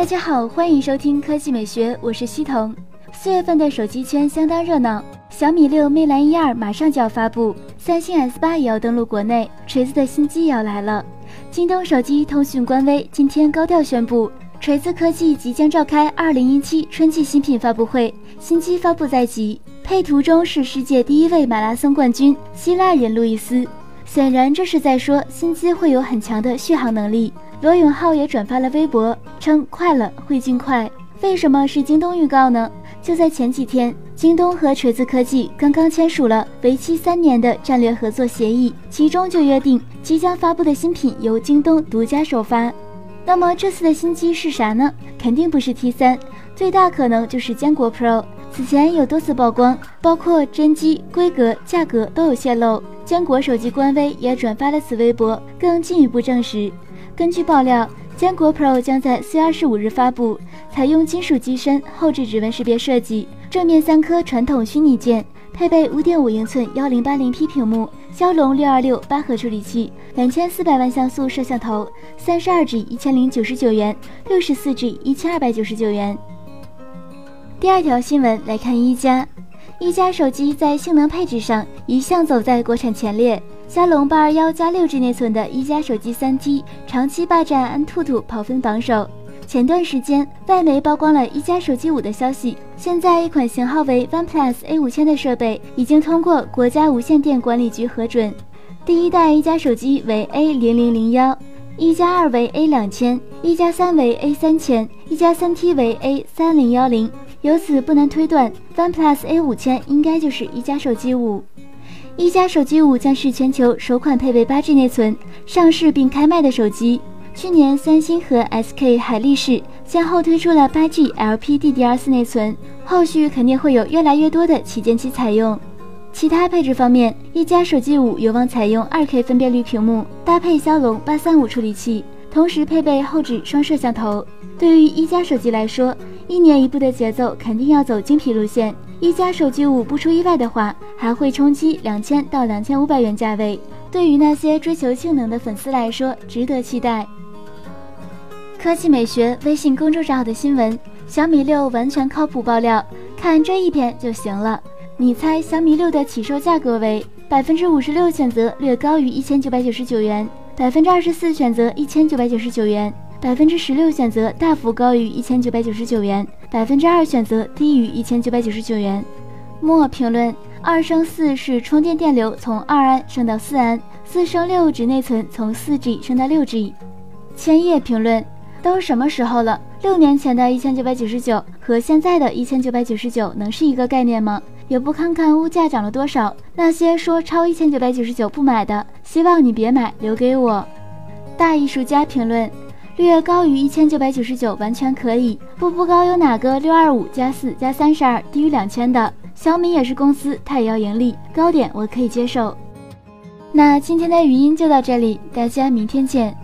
大家好，欢迎收听科技美学，我是西彤。四月份的手机圈相当热闹，小米六、魅蓝一二马上就要发布，三星 S 八也要登陆国内，锤子的新机也要来了。京东手机通讯官微今天高调宣布，锤子科技即将召开二零一七春季新品发布会，新机发布在即。配图中是世界第一位马拉松冠军希腊人路易斯，显然这是在说新机会有很强的续航能力。罗永浩也转发了微博，称快了，会尽快。为什么是京东预告呢？就在前几天，京东和锤子科技刚刚签署了为期三年的战略合作协议，其中就约定即将发布的新品由京东独家首发。那么这次的新机是啥呢？肯定不是 T 三，最大可能就是坚果 Pro。此前有多次曝光，包括真机、规格、价格都有泄露。坚果手机官微也转发了此微博，更进一步证实。根据爆料，坚果 Pro 将在四月二十五日发布，采用金属机身，后置指纹识别设计，正面三颗传统虚拟键，配备五点五英寸幺零八零 P 屏幕，骁龙六二六八核处理器，两千四百万像素摄像头，三十二 G 一千零九十九元，六十四 G 一千二百九十九元。第二条新闻来看一加，一加手机在性能配置上一向走在国产前列。骁龙八二幺加六 G 内存的一加手机三 T 长期霸占安兔兔跑分榜首。前段时间，外媒曝光了一加手机五的消息。现在，一款型号为 OnePlus A 五千的设备已经通过国家无线电管理局核准。第一代一加手机为 A 零零零幺，一加二为 A 两千，一加三为 A 三千，一加三 T 为 A 三零幺零。由此不难推断，OnePlus A 五千应该就是一加手机五。一加手机五将是全球首款配备八 G 内存、上市并开卖的手机。去年，三星和 SK 海力士先后推出了八 G LPDDR4 内存，后续肯定会有越来越多的旗舰机采用。其他配置方面，一加手机五有望采用 2K 分辨率屏幕，搭配骁龙八三五处理器，同时配备后置双摄像头。对于一加手机来说，一年一部的节奏肯定要走精品路线。一加手机五不出意外的话，还会冲击两千到两千五百元价位。对于那些追求性能的粉丝来说，值得期待。科技美学微信公众号的新闻：小米六完全靠谱爆料，看这一篇就行了。你猜小米六的起售价格为？百分之五十六选择略高于一千九百九十九元，百分之二十四选择一千九百九十九元。百分之十六选择大幅高于一千九百九十九元，百分之二选择低于一千九百九十九元。莫评论：二升四是充电电流从二安升到四安，四升六指内存从四 G 升到六 G。千叶评论：都什么时候了？六年前的一千九百九十九和现在的一千九百九十九能是一个概念吗？也不看看物价涨了多少。那些说超一千九百九十九不买的，希望你别买，留给我。大艺术家评论。略高于一千九百九十九完全可以，步步高有哪个六二五加四加三十二低于两千的？小米也是公司，它也要盈利，高点我可以接受。那今天的语音就到这里，大家明天见。